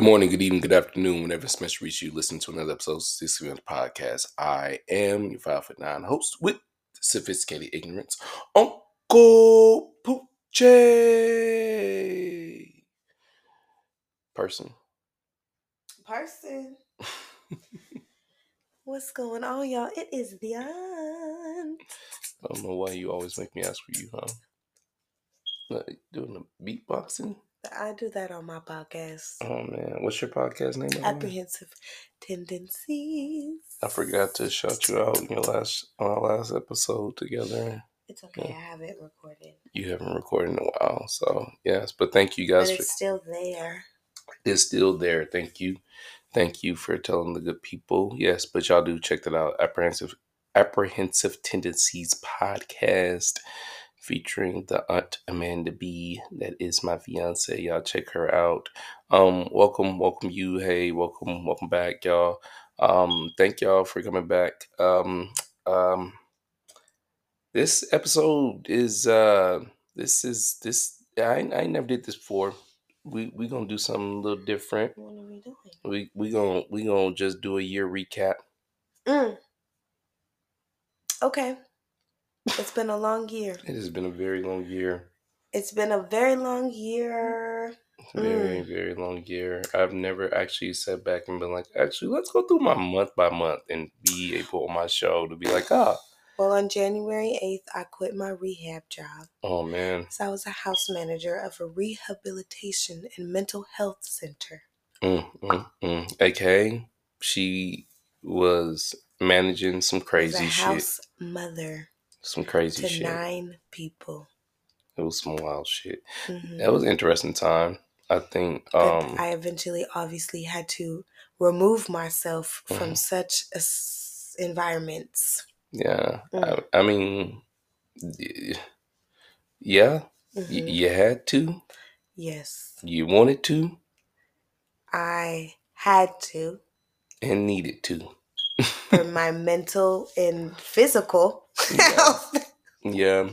Good morning, good evening, good afternoon. Whenever it's meant to reach you, listen to another episode of Six Feet Under Podcast. I am your five foot nine host with sophisticated ignorance, Uncle Poochie. Person. Person. What's going on, y'all? It is the aunt. I don't know why you always make me ask for you, huh? Like doing the beatboxing? I do that on my podcast. Oh man, what's your podcast name? again? Apprehensive tendencies. I forgot to shout you out in your last on our last episode together. It's okay. I haven't recorded, You haven't recorded in a while, so yes. But thank you guys but for it's still there. it's still there. Thank you. Thank you for telling the good people. Yes, but y'all do check that out. Apprehensive Apprehensive Tendencies podcast featuring the aunt Amanda B. That is my fiance. Y'all check her out. Um, welcome, welcome you. Hey, welcome, welcome back, y'all. Um, thank y'all for coming back. Um, um, this episode is uh, this is this. I I never did this before. We we gonna do something a little different. What are we doing? We we gonna we gonna just do a year recap. Mm. Okay. It's been a long year. It has been a very long year. It's been a very long year. Very, Mm. very long year. I've never actually sat back and been like, actually, let's go through my month by month and be able on my show to be like, ah, Well, on January 8th, I quit my rehab job. oh man, So I was a house manager of a rehabilitation and mental health center. mm, mm, mm. aka she was managing some crazy shit, house mother some crazy to shit. nine people. It was some wild shit. Mhm. That was an interesting time. I think. Um, I eventually obviously had to remove myself from Mhm. such a s- environments. yeah, Mm. I, I mean, yeah, y- Mhm. you had to, Yes, you wanted to, I had to and needed to. for my mental and physical Yeah. Yeah,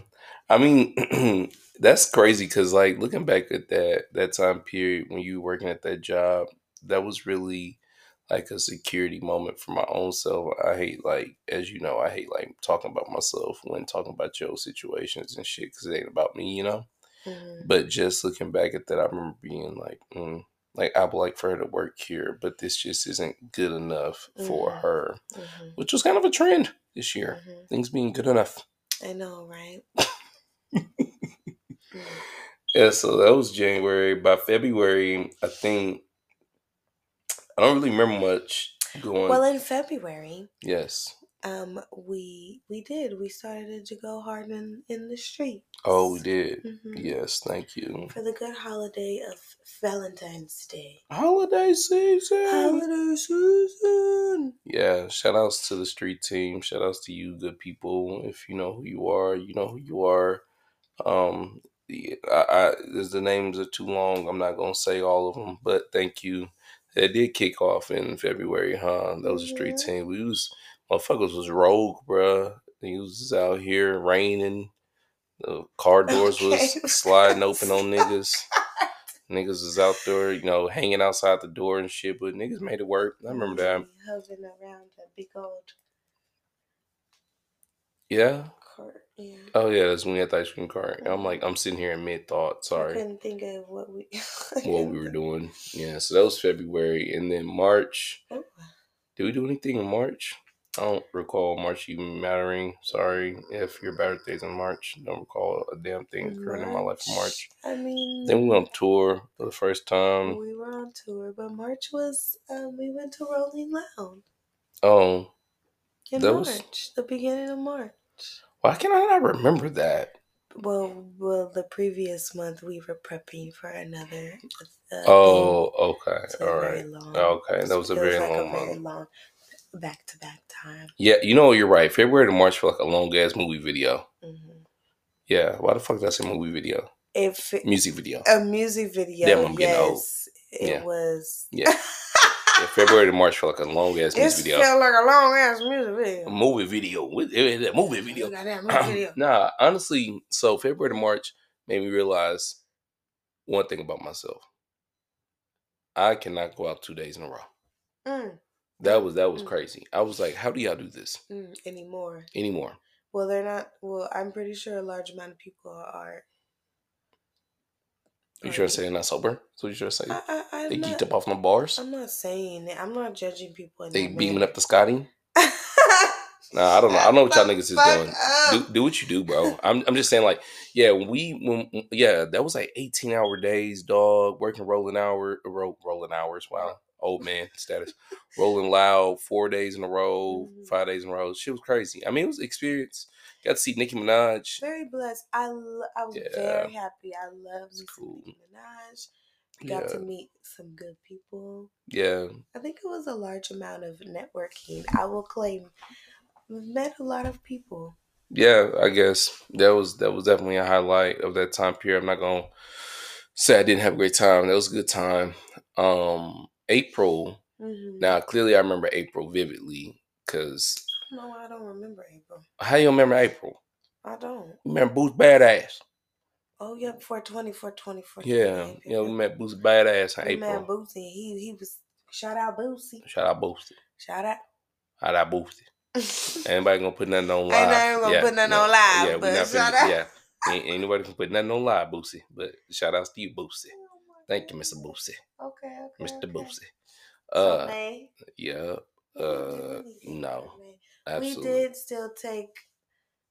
I mean that's crazy because like looking back at that that time period when you were working at that job, that was really like a security moment for my own self. I hate like as you know, I hate like talking about myself when talking about your situations and shit because it ain't about me, you know. Mhm. But just looking back at that, I remember being like, mm, like I would like for her to work here, but this just isn't good enough for Mhm. her, Mhm. which was kind of a trend this year. Mhm. Things being good enough. I know, right? Yeah, so that was January. By February, I think I don't really remember much going. Well, in February, yes. Um, we we did we started to go hard in in the street. Oh, we did. Mhm. Yes, thank you. for the good holiday of Valentine's Day. Holiday season. Holiday season. Yeah, shout outs to the street team. Shout outs to you, good people. If you know who you are, you know who you are. Um, the- I, I, as the names are too long, I'm not gonna say all of them, but thank you. It did kick off in February, huh? That was a street team. We was motherfuckers was rogue, bruh. He was out here raining. The car doors Okay. was sliding open on niggas. Niggas was out there, you know, hanging outside the door and shit, but niggas made it work. I remember that. Hovering around a big old Yeah. cart. Yeah. Oh yeah, that's when we had the ice cream cart. I'm like, I'm sitting here in mid thought. Sorry. I couldn't think of what we what we were doing. Yeah, so that was February, and then March. Oh, Did we do anything in March? I don't recall March even mattering. Sorry if your birthday's in March. Don't recall a damn thing occurring in my life in March. I mean, Then we went on tour for the first time. we were on tour, but March was um, we went to Rolling Loud Oh, in That was- the beginning of March. why can I not remember that? Well, well, the previous month we were prepping for another. Uh, Oh, okay, all right, very long. Okay, that was a very like long a very month. Back to back time. Yeah, you know you're right. February to March for like a long ass movie video. hmm Yeah, why the fuck did I say movie video? If it- Music video. a music video, That one getting old. it Yeah. was. Yeah. Yeah, February to March for like a long ass music video. It felt like a long ass music video. A movie video. With eh, that movie video. That music video. nah, honestly, so February to March made me realize one thing about myself. I cannot go out two days in a row. Mm, That was that was Mm. crazy. I was like, how do y'all do this mm, anymore. anymore? Well, they're not. Well, I'm pretty sure a large amount of people are. You trying to say they're not sober? So you trying to say I, I, they not, geeked up off them bars? I'm not saying it. I'm not judging people. They beaming manner. up the Scotty? Nah, I don't know. I don't know what y'all niggas is doing. Do, do what you do, bro. I'm I'm just saying, like, yeah, when we when yeah, that was like 18 hour days, dog, working rolling hour ro- rolling hours. Wow, old man status, rolling loud, four days in a row, Mhm. five days in a row. She was crazy. I mean, it was experience. Got to see Nicki Minaj. Very blessed. I lo- I was Yeah. very happy. I love cool. Nicki Minaj. Got Yeah, to meet some good people. yeah, I think it was a large amount of networking. I will claim we've met a lot of people. yeah. I guess that was that was definitely a highlight of that time period. I'm not gonna say I didn't have a great time. That was a good time. Um, April. Mm-hmm. Now, clearly, I remember April vividly because No, I don't remember April. how you remember April? I don't. You remember Boost Badass? Oh yeah, 420, 420, 420. Yeah, yeah, we met Boost Badass in We met April. Bootsy. He he was shout out Bootsy. Shout out Boosty. Shout out. Shout out. Ain't Anybody gonna put nothing on live? not even gonna put nothing on live, Yeah, but shout finna, out. yeah. Ain't, ain't nobody can put nothing on live, Boosty. But shout out to you, Boosty. Thank you, Mr. Boosty. Okay, okay. Mr. okay. Boosty. So, Uh, May, yeah, uh, no, absolutely. We did still take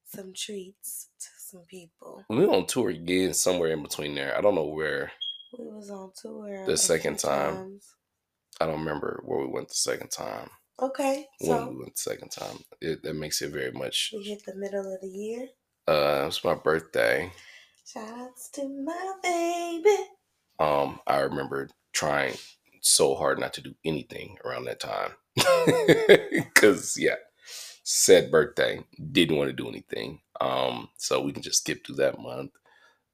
some treats to some people. We on tour again somewhere in between there. I don't know where. We was on tour The second time. times. I don't remember where we went the second time. Okay, when so we went the second time. It that makes it very much. we hit the middle of the year. Uh, it was my birthday. Shout outs to my baby. Um, I remember trying so hard not to do anything around that time, because yeah, said birthday didn't want to do anything. Um, so we can just skip through that month.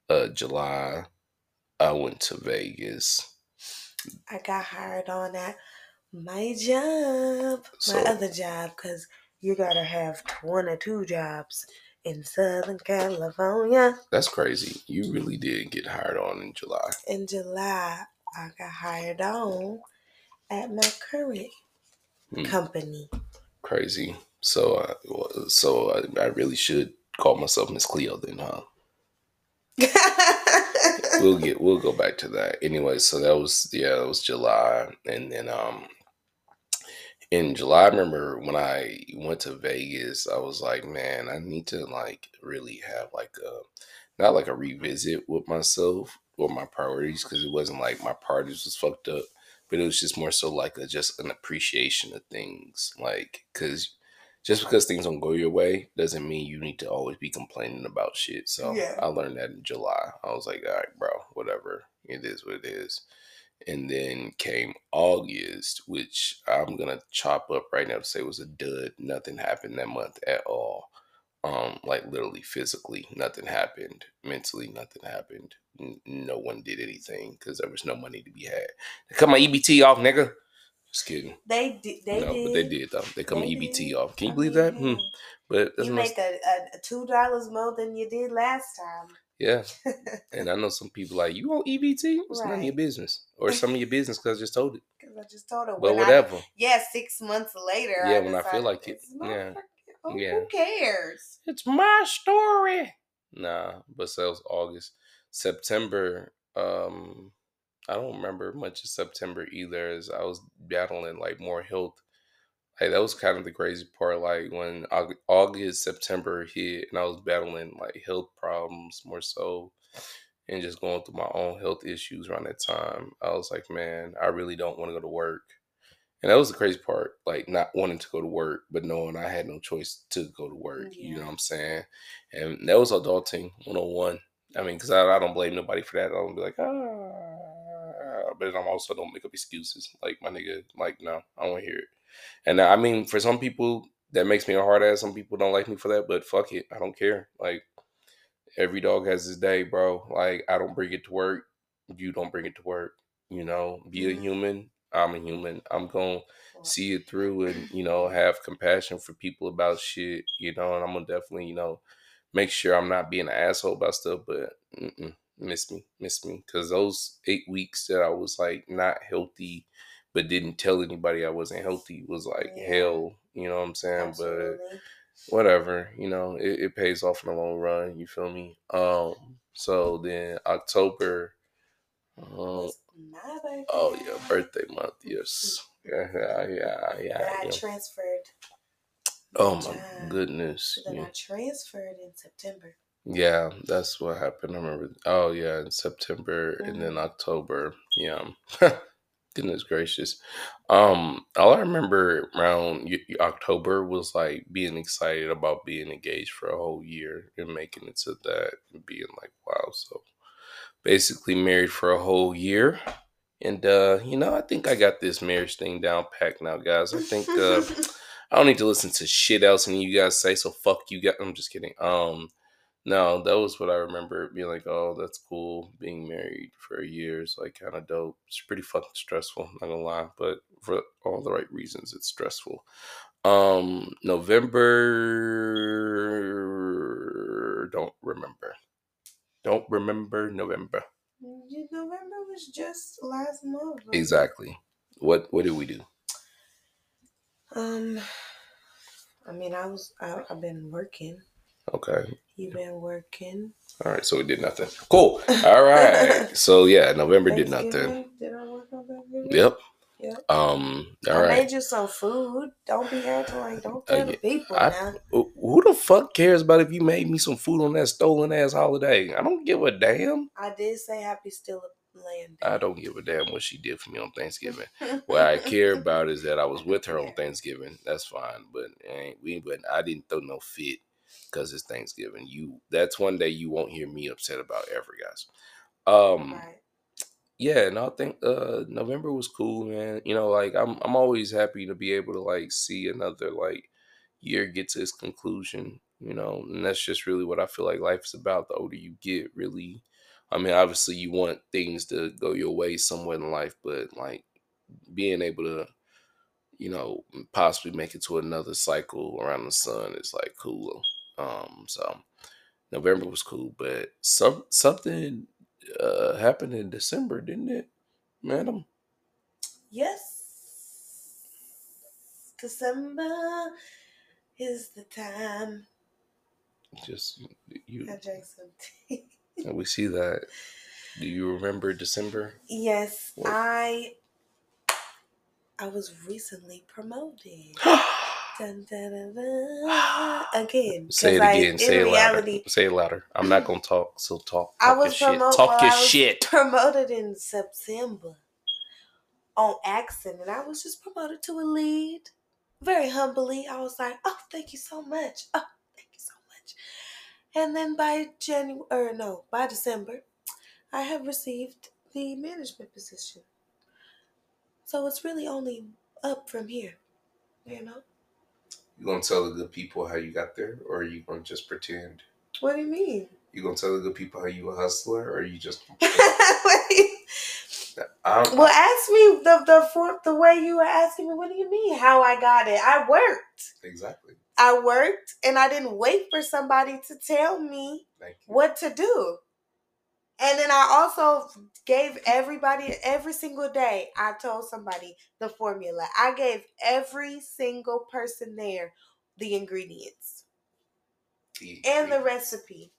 Uh, July, I went to Vegas. I got hired on at my job, So- my other job, because you gotta have one or two jobs in Southern California. That's crazy. You really did get hired on in July. In July, I got hired on at my current Hmm. company. Crazy. So, uh, so I, I really should call myself Miss Cleo then, huh? we'll get we'll go back to that anyway so that was yeah that was july and then um in july i remember when i went to vegas i was like man i need to like really have like a not like a revisit with myself or my priorities because it wasn't like my priorities was fucked up but it was just more so like a, just an appreciation of things like because just because things don't go your way doesn't mean you need to always be complaining about shit. So Yeah. I learned that in July. I was like, all right, bro, whatever. It is what it is. And then came August, which I'm gonna chop up right now to say was a dud. Nothing happened that month at all. Um, like literally physically, nothing happened. Mentally, nothing happened. N- no one did anything because there was no money to be had. Cut my EBT off, nigga. Just kidding. they did. They no, did. but they did though. They cut my They EBT did. off. Can you believe that? Hmm. But You make a, a two dollars more than you did last time. Yeah. And I know some people like you on EBT. It's none of your business, or some of your business because I just told it. Because I just told her. But when I- whatever. yeah, six months later. Yeah, when I feel like it. Yeah. oh, Yeah. Who cares? It's my story. Nah, but so that was August. September, um, I don't remember much of September either, as I was battling like more health. Like that was kind of the crazy part. Like when August, September hit, and I was battling like health problems more so, and just going through my own health issues around that time. I was like, man, I really don't want to go to work. And that was the crazy part, like not wanting to go to work, but knowing I had no choice to go to work. You know what I'm saying? And that was adulting 101. I mean, because I, I don't blame nobody for that. I don't be like, ah. But I'm also don't make up excuses. Like, my nigga, like, no, I don't want to hear it. And I mean, for some people, that makes me a hard ass. Some people don't like me for that, but fuck it. I don't care. Like, every dog has his day, bro. Like, I don't bring it to work. You don't bring it to work. You know, be a Mhm. human. I'm a human. I'm going to see it through and, you know, have compassion for people about shit, you know, and I'm going to definitely, you know, make sure I'm not being an asshole about stuff, but mm-mm, miss me, miss me, because those eight weeks that I was like not healthy, but didn't tell anybody I wasn't healthy was like Yeah. hell. You know what I'm saying? Absolutely. But whatever, you know, it, it pays off in the long run. You feel me? Um. So then October. Um, oh yeah, birthday month. Yes. Yeah, yeah, yeah, yeah. I yeah. transferred. Oh my goodness. Then Yeah. I transferred in September. Yeah, that's what happened. I remember. Oh yeah, in September and then Mhm. October. Yeah. Goodness gracious. Um, all I remember around y- October was like being excited about being engaged for a whole year and making it to that and being like, wow. So basically married for a whole year. And uh, you know, I think I got this marriage thing down packed now, guys. I think uh I don't need to listen to shit else and you guys say, so fuck you guys. I'm just kidding. Um no, that was what I remember being like, oh, that's cool. Being married for a year is like kind of dope. It's pretty fucking stressful, not gonna lie, but for all the right reasons, it's stressful. Um, November, don't remember. Don't remember November. November was just last month. right? Exactly. What What did we do? Um, I mean, I was. I, I've been working. Okay. You've been working. All right. So we did nothing. Cool. All right. So yeah, November did nothing. Did I work on Thanksgiving? Yep. Yep. Um. All I right. made you some food. Don't be acting like don't Uh, tell the people I- now. Who who the fuck cares about if you made me some food on that stolen ass holiday? I don't give a damn. I did say happy still land. I don't give a damn what she did for me on Thanksgiving. What I care about is that I was with her on Thanksgiving. That's fine, but ain't we? But I didn't throw no fit because it's Thanksgiving. You that's one day you won't hear me upset about ever, guys. Um, Right. yeah, and I think uh November was cool, man. You know, like I'm I'm always happy to be able to like see another like year get to its conclusion, you know, and that's just really what I feel like life is about. The older you get, really. I mean, obviously you want things to go your way somewhere in life, but like being able to, you know, possibly make it to another cycle around the sun is like cool. Um, so November was cool, but some something uh happened in December, didn't it, madam? Yes. December is the time. Just you I drank some tea. we see that. Do you remember December? Yes, What? I I was recently promoted. Dun, dun, dun. Again, Say it again. in Say it reality, louder. Say it louder. I'm not gonna talk. So talk. I was your promoted. Talk your shit. promoted in September on accident, and I was just promoted to a lead. Very humbly, I was like, "Oh, thank you so much. Oh, thank you so much." And then by January, or no, by December, I have received the management position. So it's really only up from here, you know. You gonna tell the good people how you got there, or are you gonna just pretend? What do you mean? You gonna tell the good people how you a hustler, or you just? I'm, Well, ask me the the the way you were asking me. What do you mean? How I got it? I worked. exactly. I worked, and I didn't wait for somebody to tell me what to do. And then I also gave everybody every single day. I told somebody the formula. I gave every single person there the ingredients and the recipe.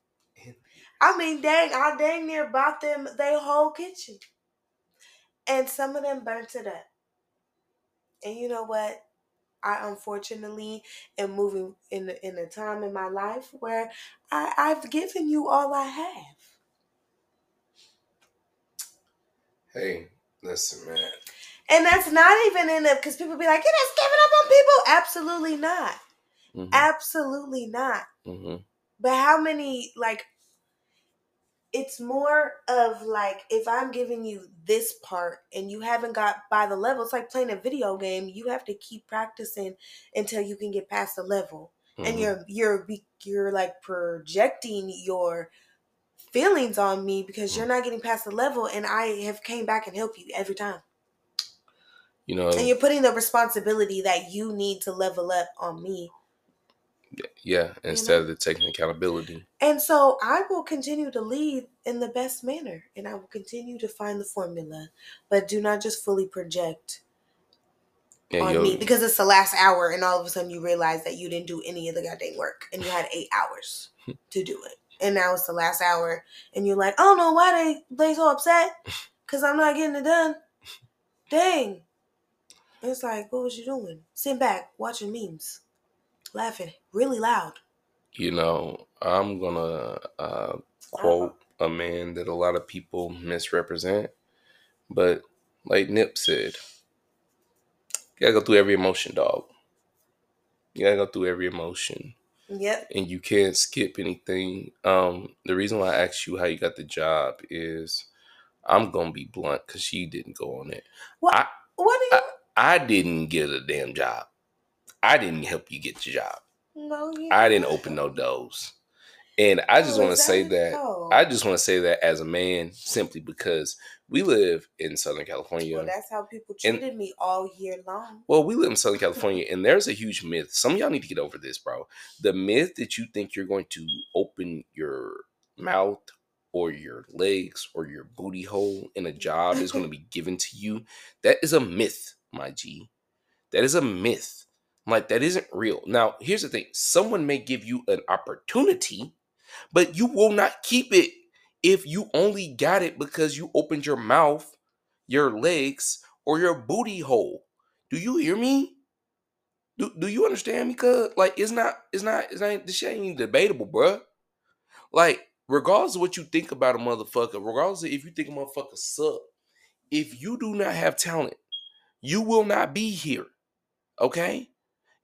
And- I mean, dang, I dang near bought them their whole kitchen. And some of them burnt it up. And you know what? I unfortunately am moving in a, in a time in my life where I, I've given you all I have. Hey, listen, man. And that's not even in it because people be like, you're just giving up on people. Absolutely not. Mhm, Absolutely not. mhm. But how many like it's more of like if I'm giving you this part and you haven't got by the level, it's like playing a video game. You have to keep practicing until you can get past the level. And Mhm. you're you're you're like projecting your feelings on me because mm. you're not getting past the level and I have came back and helped you every time. You know, And you're putting the responsibility that you need to level up on me. Yeah, instead of the taking accountability. And so I will continue to lead in the best manner and I will continue to find the formula, but do not just fully project Yeah, on yo, me because it's the last hour and all of a sudden you realize that you didn't do any of the goddamn work and you had eight hours to do it. And now it's the last hour and you're like, I don't know why they they so upset because I'm not getting it done. Dang. It's like, what was you doing? Sitting back, watching memes, laughing really loud. you know, I'm gonna uh, quote a man that a lot of people misrepresent, but like Nip said, you gotta go through every emotion, dog. You gotta go through every emotion. Yep. and you can't skip anything. Um, the reason why I asked you how you got the job is I'm gonna be blunt because she didn't go on it. What do you? I didn't get a damn job. I didn't help you get the job. no, you. I didn't open no doors. And I just Oh, want to say that? I just want to say that as a man, simply because we live in Southern California. Well, that's how people And- treated me all year long. Well, we live in Southern California, and there's a huge myth. Some of y'all need to get over this, bro. The myth that you think you're going to open your mouth or your legs or your booty hole in a job is going to be given to you, that is a myth, my G. That is a myth. Like, that isn't real. Now, here's the thing someone may give you an opportunity, but you will not keep it if you only got it because you opened your mouth, your legs, or your booty hole. Do you hear me? Do, do you understand me? Cuz like it's not it's not it's not this shit ain't even debatable, bruh. Like, regardless of what you think about a motherfucker, regardless of if you think a motherfucker suck, if you do not have talent, you will not be here. Okay?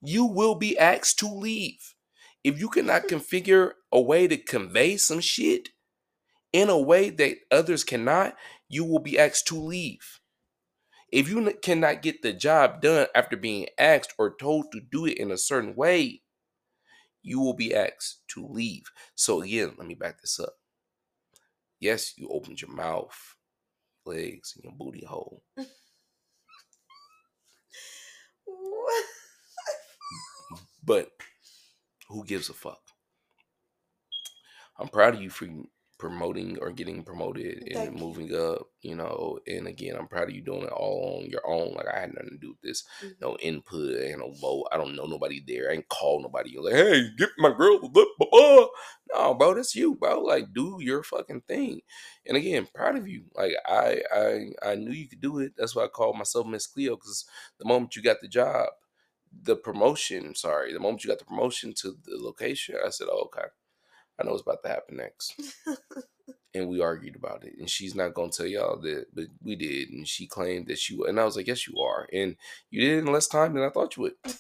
You will be asked to leave. If you cannot hmm. configure a way to convey some shit in a way that others cannot, you will be asked to leave. If you cannot get the job done after being asked or told to do it in a certain way, you will be asked to leave. So, again, let me back this up. Yes, you opened your mouth, legs, and your booty hole. But who gives a fuck? I'm proud of you for promoting or getting promoted and Thank you. moving up, you know. And again, I'm proud of you doing it all on your own. Like I had nothing to do with this. Mhm. No input, and no vote. I don't know nobody there. I ain't call nobody. You're like, hey, get my girl. Blah, blah, blah. No, bro, that's you, bro. Like, do your fucking thing. And again, proud of you. Like I, I, I knew you could do it. That's why I called myself Miss Cleo because the moment you got the job, the promotion. Sorry, the moment you got the promotion to the location, I said, oh, okay. I know what's about to happen next. and we argued about it. And she's not gonna tell y'all that, but we did. And she claimed that she and I was like, Yes, you are. And you did it in less time than I thought you would.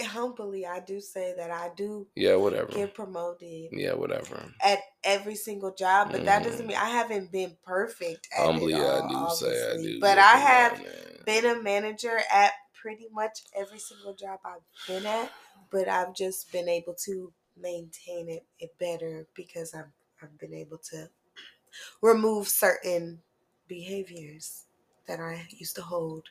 Humbly, I do say that I do Yeah, whatever. get promoted Yeah, whatever. at every single job, but that doesn't Mhm. mean I haven't been perfect at Humbly, it I all, do say I do. But I have man. been a manager at pretty much every single job I've been at, but I've just been able to maintain it, it better because I've I've been able to remove certain behaviors that I used to hold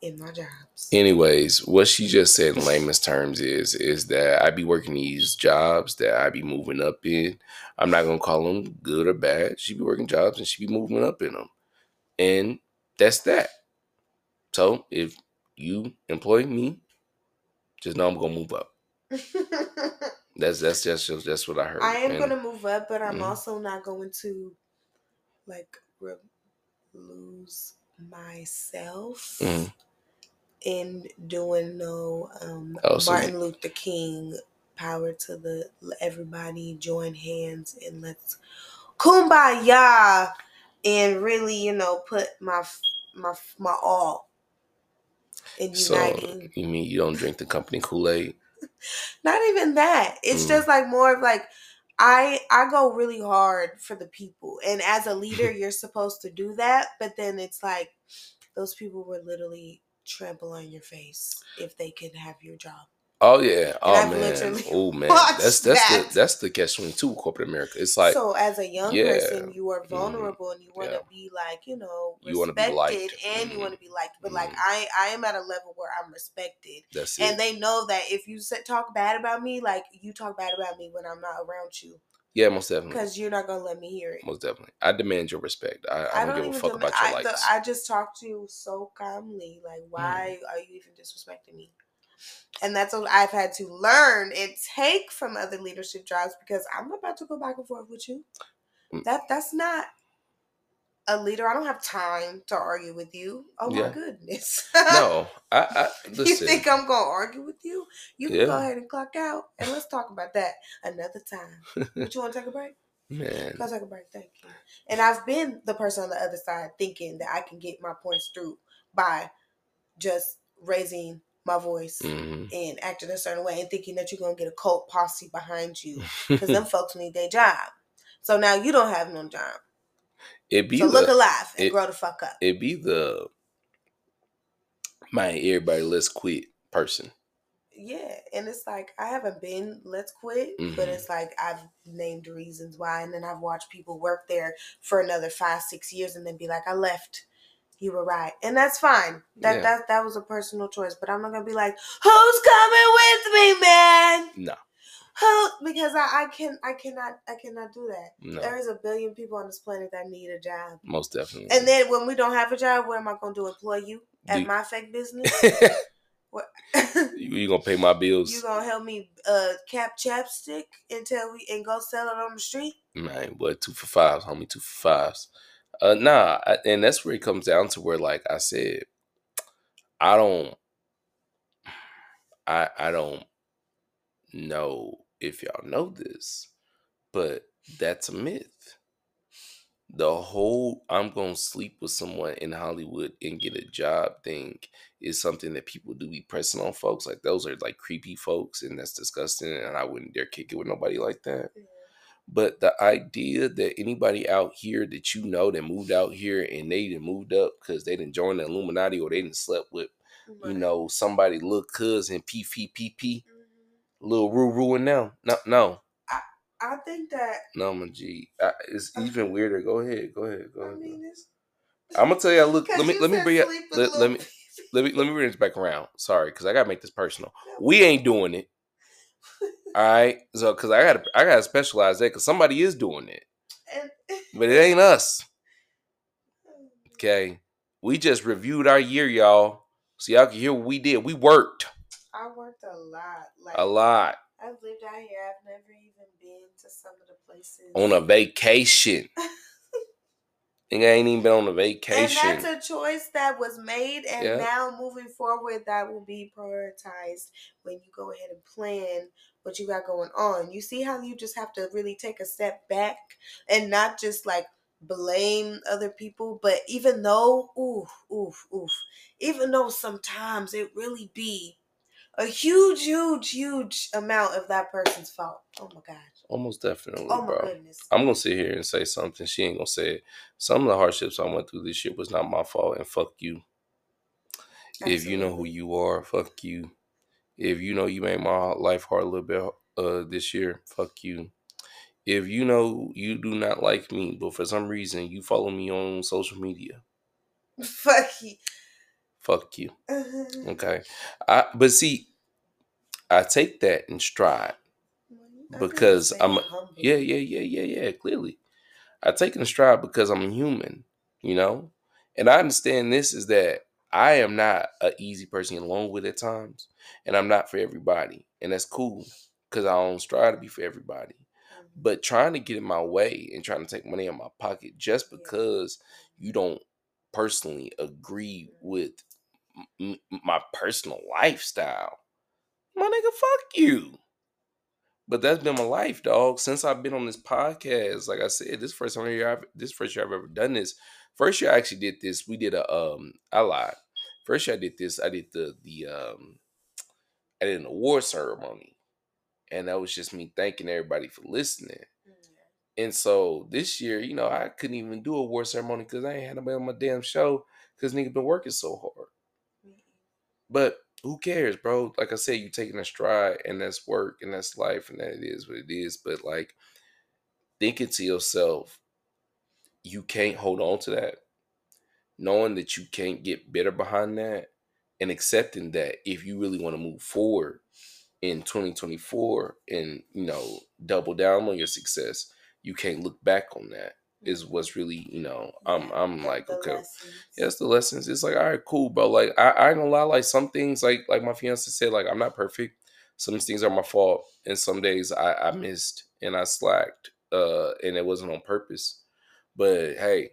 in my jobs. Anyways, what she just said in layman's terms is is that I be working these jobs that I be moving up in. I'm not gonna call them good or bad. She be working jobs and she be moving up in them, and that's that. So if you employ me, just know I'm gonna move up. That's that's just that's what I heard. I am And gonna move up, but I'm Mhm. also not going to like re- lose myself Mhm. in doing no um, Oh, so Martin Luther King power to the everybody join hands and let's kumbaya and really you know put my my my all in so you mean you don't drink the company Kool Aid? not even that it's Mm. just like more of like i i go really hard for the people and as a leader you're supposed to do that but then it's like those people would literally trample on your face if they could have your job Oh yeah. Oh man. Oh man. That's that's that. the that's the catch twenty two corporate America. It's like so as a young yeah, person, you are mhm, vulnerable and you want to yeah. be like, you know, You wanna be liked, and you mhm, want to be liked. But like mhm. I I am at a level where I'm respected. that's it. And they know that if you talk bad about me, like you talk bad about me when I'm not around you, yeah, most definitely. because you're not gonna let me hear it. Most definitely. I demand your respect. I, I, don't, give a fuck demand- about your I, the- likes. I just talk to you so calmly. Like, Mm-hmm. why are you even disrespecting me? And that's what I've had to learn and take from other leadership jobs because I'm about to go back and forth with you. Mm. That that's not a leader. I don't have time to argue with you. Oh my goodness. no, I, I you think I'm gonna argue with you? You can go ahead and clock out and let's talk about that another time. But you want to take a break? man, Go take a break. Thank you. And I've been the person on the other side thinking that I can get my points through by just raising my voice hmm and acting a certain way and thinking that you're gonna get a cult posse behind you because them folks need their job. So now you don't have no job. it be So look alive and it- grow the fuck up. it be the my Everybody, let's quit person. Yeah, and it's like I haven't been let's quit, but Mhm. it's like I've named reasons why, and then I've watched people work there for another five, six years, and then be like, I left. You were right, and that's fine. That Yeah. that that was a personal choice, but I'm not gonna be like, who's coming with me, man? No, Who? Because I I can I cannot I cannot do that. no, There is a billion people on this planet that need a job, most definitely. and then when we don't have a job, what am I gonna do? Employ you at Do- my fake business? What? you, you gonna pay my bills, You gonna help me uh cap chapstick until we and go sell it on the street? man? But two for fives, homie, two for fives. Uh, nah, and that's where it comes down to where, like I said, I don't, I I don't know if y'all know this, but that's a myth. The whole I'm gonna sleep with someone in Hollywood and get a job thing is something that people do be pressing on folks. Like those are like creepy folks, and that's disgusting. And I wouldn't dare kick it with nobody like that. But the idea that anybody out here that you know that moved out here and they didn't moved up because they didn't join the Illuminati or they didn't slept with, you know, somebody little cousin P P P P Mhm. little Roo Roo and them. No, no, I I think that no, my G. I, it's even weirder. Go ahead, go ahead, go I ahead. mean it's I'm gonna tell you. Look, let me let me bring with Let, let me let me let me bring this back around. Sorry, because I gotta make this personal. We ain't doing it. All right, so because I gotta I gotta specialize that because somebody is doing it, but it ain't us. Okay, we just reviewed our year, y'all, so y'all can hear what we did. We worked I worked a lot. Like a lot I've lived out here. I've never even been to some of the places on a vacation. I ain't even been on a vacation. And that's a choice that was made, and Yeah. now moving forward, that will be prioritized when you go ahead and plan what you got going on. You see how you just have to really take a step back and not just like blame other people, but even though, oof, oof, oof, even though sometimes it really be a huge, huge, huge amount of that person's fault. Oh my gosh. Almost definitely, Oh my bro. goodness. I'm gonna sit here and say something. She ain't gonna say it. Some of the hardships I went through this year was not my fault, and fuck you. If you know who you are, fuck you. If you know you made my life hard a little bit uh this year, fuck you. If you know you do not like me, but for some reason you follow me on social media, Fuck you. fuck you. Okay. I but see, I take that in stride. Because I'm- humble. Yeah, yeah, yeah, yeah, yeah. Clearly, I take it in stride because I'm a human, you know, and I understand this is that I am not an easy person to get along with at times, and I'm not for everybody, and that's cool because I don't strive to be for everybody. Mhm. But trying to get in my way and trying to take money out of my pocket just because you don't personally agree with m- my personal lifestyle, my nigga, fuck you. But that's been my life, dog. Since I've been on this podcast, like I said, this first time year, I've, this first year I've ever done this. First year I actually did this. We did a um, I lied. First year I did this. I did the the um, I did an award ceremony, and that was just me thanking everybody for listening. And so this year, you know, I couldn't even do a award ceremony because I ain't had nobody on my damn show because nigga been working so hard. Mhm. But who cares, bro? Like I said, you taking a stride, and that's work, and that's life, and that it is what it is. But like, thinking to yourself, you can't hold on to that, knowing that you can't get better behind that, and accepting that if you really want to move forward in 2024 and you know double down on your success, you can't look back on that is what's really you know i'm i'm like okay lessons. yeah, the lessons. It's like, all right, cool, bro. Like, I, I ain't gonna lie, like some things, like like my fiance said, like I'm not perfect. Some things are my fault, and some days I, I missed and I slacked, uh, and it wasn't on purpose. But hey,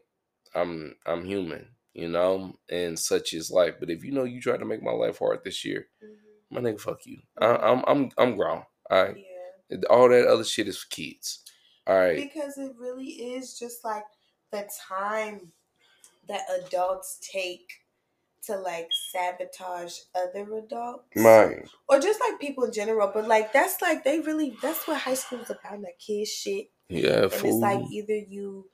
I'm I'm human, you know, and such is life. But if you know you try to make my life hard this year, Mhm. my nigga, fuck you. I, I'm I'm I'm grown. All right, Yeah. all that other shit is for kids. All right, Because it really is just like the time that adults take to like sabotage other adults. right. Or just like people in general. But like that's like they really that's what high school is about, that kid shit. Yeah, And fool. it's like either you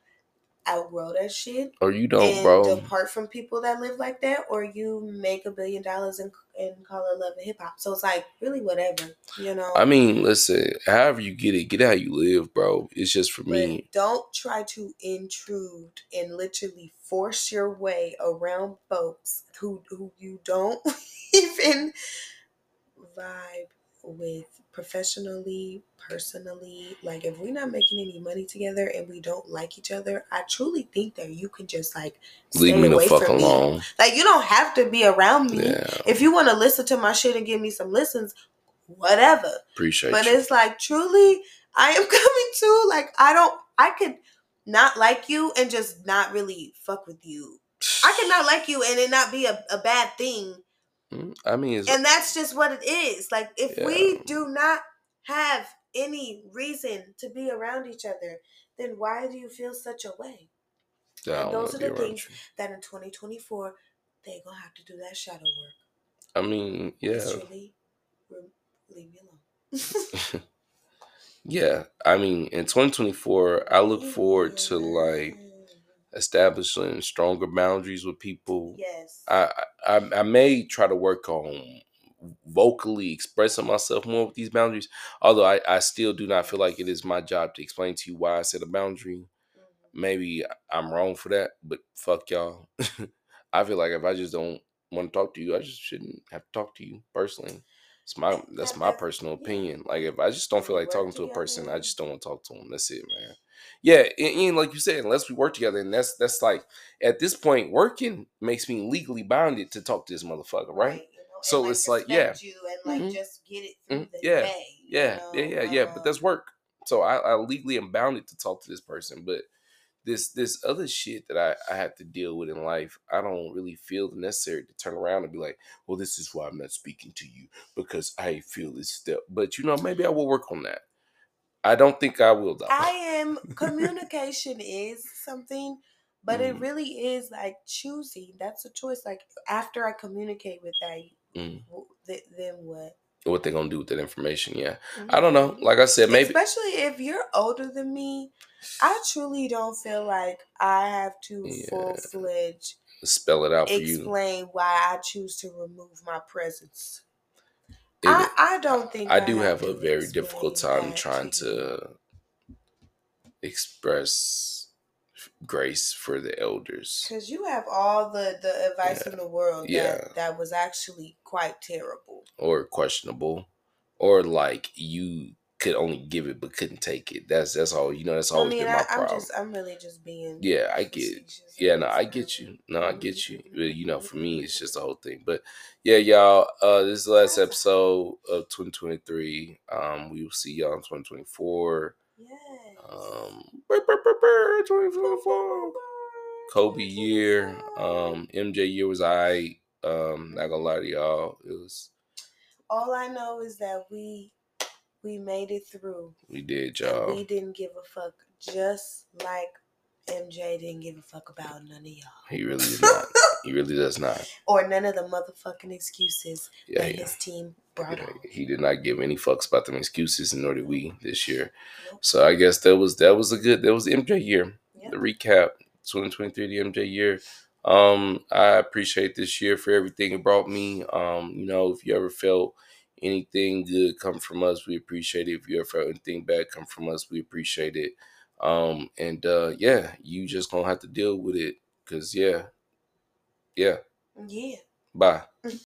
outgrow that shit or you don't, and bro. depart from people that live like that, or you make a billion dollars and and call it love and hip hop. So it's like really whatever, you know. I mean, listen, however you get it, get how you live, bro. It's just for But me. don't try to intrude and literally force your way around folks who who you don't even vibe with professionally, personally. Like if we're not making any money together and we don't like each other, I truly think that you can just like Leave me the fuck from me. alone. Like you don't have to be around me. Yeah, If you want to listen to my shit and give me some listens, whatever. appreciate But you. it's like truly, I am coming to like I don't. I could not like you and just not really fuck with you. I could not like you and it not be a, a bad thing. Mm, I mean, it's, And that's just what it is. Like if Yeah. we do not have any reason to be around each other, then why do you feel such a way? Don't and those are the things- you. That in 2024, they gonna have to do that shadow work. I mean, yeah, It's really, leave me alone. yeah. I mean, in 2024, I look forward to like establishing stronger boundaries with people. Yes. I, I I may try to work on vocally expressing myself more with these boundaries. Although I, I still do not feel like it is my job to explain to you why I set a boundary. Mhm. Maybe I'm wrong for that, but fuck y'all. I feel like if I just don't want to talk to you, I just shouldn't have to talk to you personally. It's my that's my personal opinion. Like if I just don't feel like talking to a person, I just don't want to talk to them. That's it, man. Yeah, and, and like you said, unless we work together, and that's that's like at this point, working makes me legally bounded to talk to this motherfucker, right? you know, and, So it's like, yeah. you and like Mhm. just get it through Mhm. the Yeah. day. Yeah, know, yeah, yeah, yeah. But um, that's work. So I, I legally am bounded to talk to this person. But this this other shit that I, I have to deal with in life, I don't really feel the necessary to turn around and be like, well, this is why I'm not speaking to you because I feel this step. But you know, maybe I will work on that. I don't think I will though. I am communication is something, but it Mhm. really is like choosing. That's a choice. Like after I communicate with that, Mm. th- then what? what they gonna do with that information? Yeah, I don't know. Like I said, maybe Especially if you're older than me, I truly don't feel like I have to Yeah. full fledged spell it out for you. explain why I choose to remove my presence. It- I, I don't think I do have to a very difficult time trying to express grace for the elders. Because you have all the, the advice Yeah. in the world Yeah. that, that was actually quite terrible. or questionable or like you could only give it but couldn't take it. That's that's all you know that's I always mean, been my I, I'm problem. Just, I'm really just being. yeah i get yeah no i get you. no i get you. Mhm. But, you know for me it's just the whole thing. But yeah y'all uh this is the last episode of 2023 um we will see y'all in 2024 Yes. um brr, brr, brr, brr, 2024 kobe year. Um mj year was i um not gonna lie to y'all it was All I know is that we we made it through. we did y'all we didn't give a fuck, just like MJ didn't give a fuck about none of y'all. He really did not. he really does not. Or none of the motherfucking excuses Yeah, that he, his team brought yeah, on. he did not give any fucks about them excuses, nor did we this year. Nope. So I guess that was that was a good that was the MJ year. Yeah. The recap, 2023, the MJ year. Um, I appreciate this year for everything it brought me. Um, you know, if you ever felt anything good come from us, we appreciate it. If you ever felt anything bad come from us, we appreciate it. Um, and uh, yeah, you just gonna have to deal with it, cause yeah, yeah. Yeah. Bye.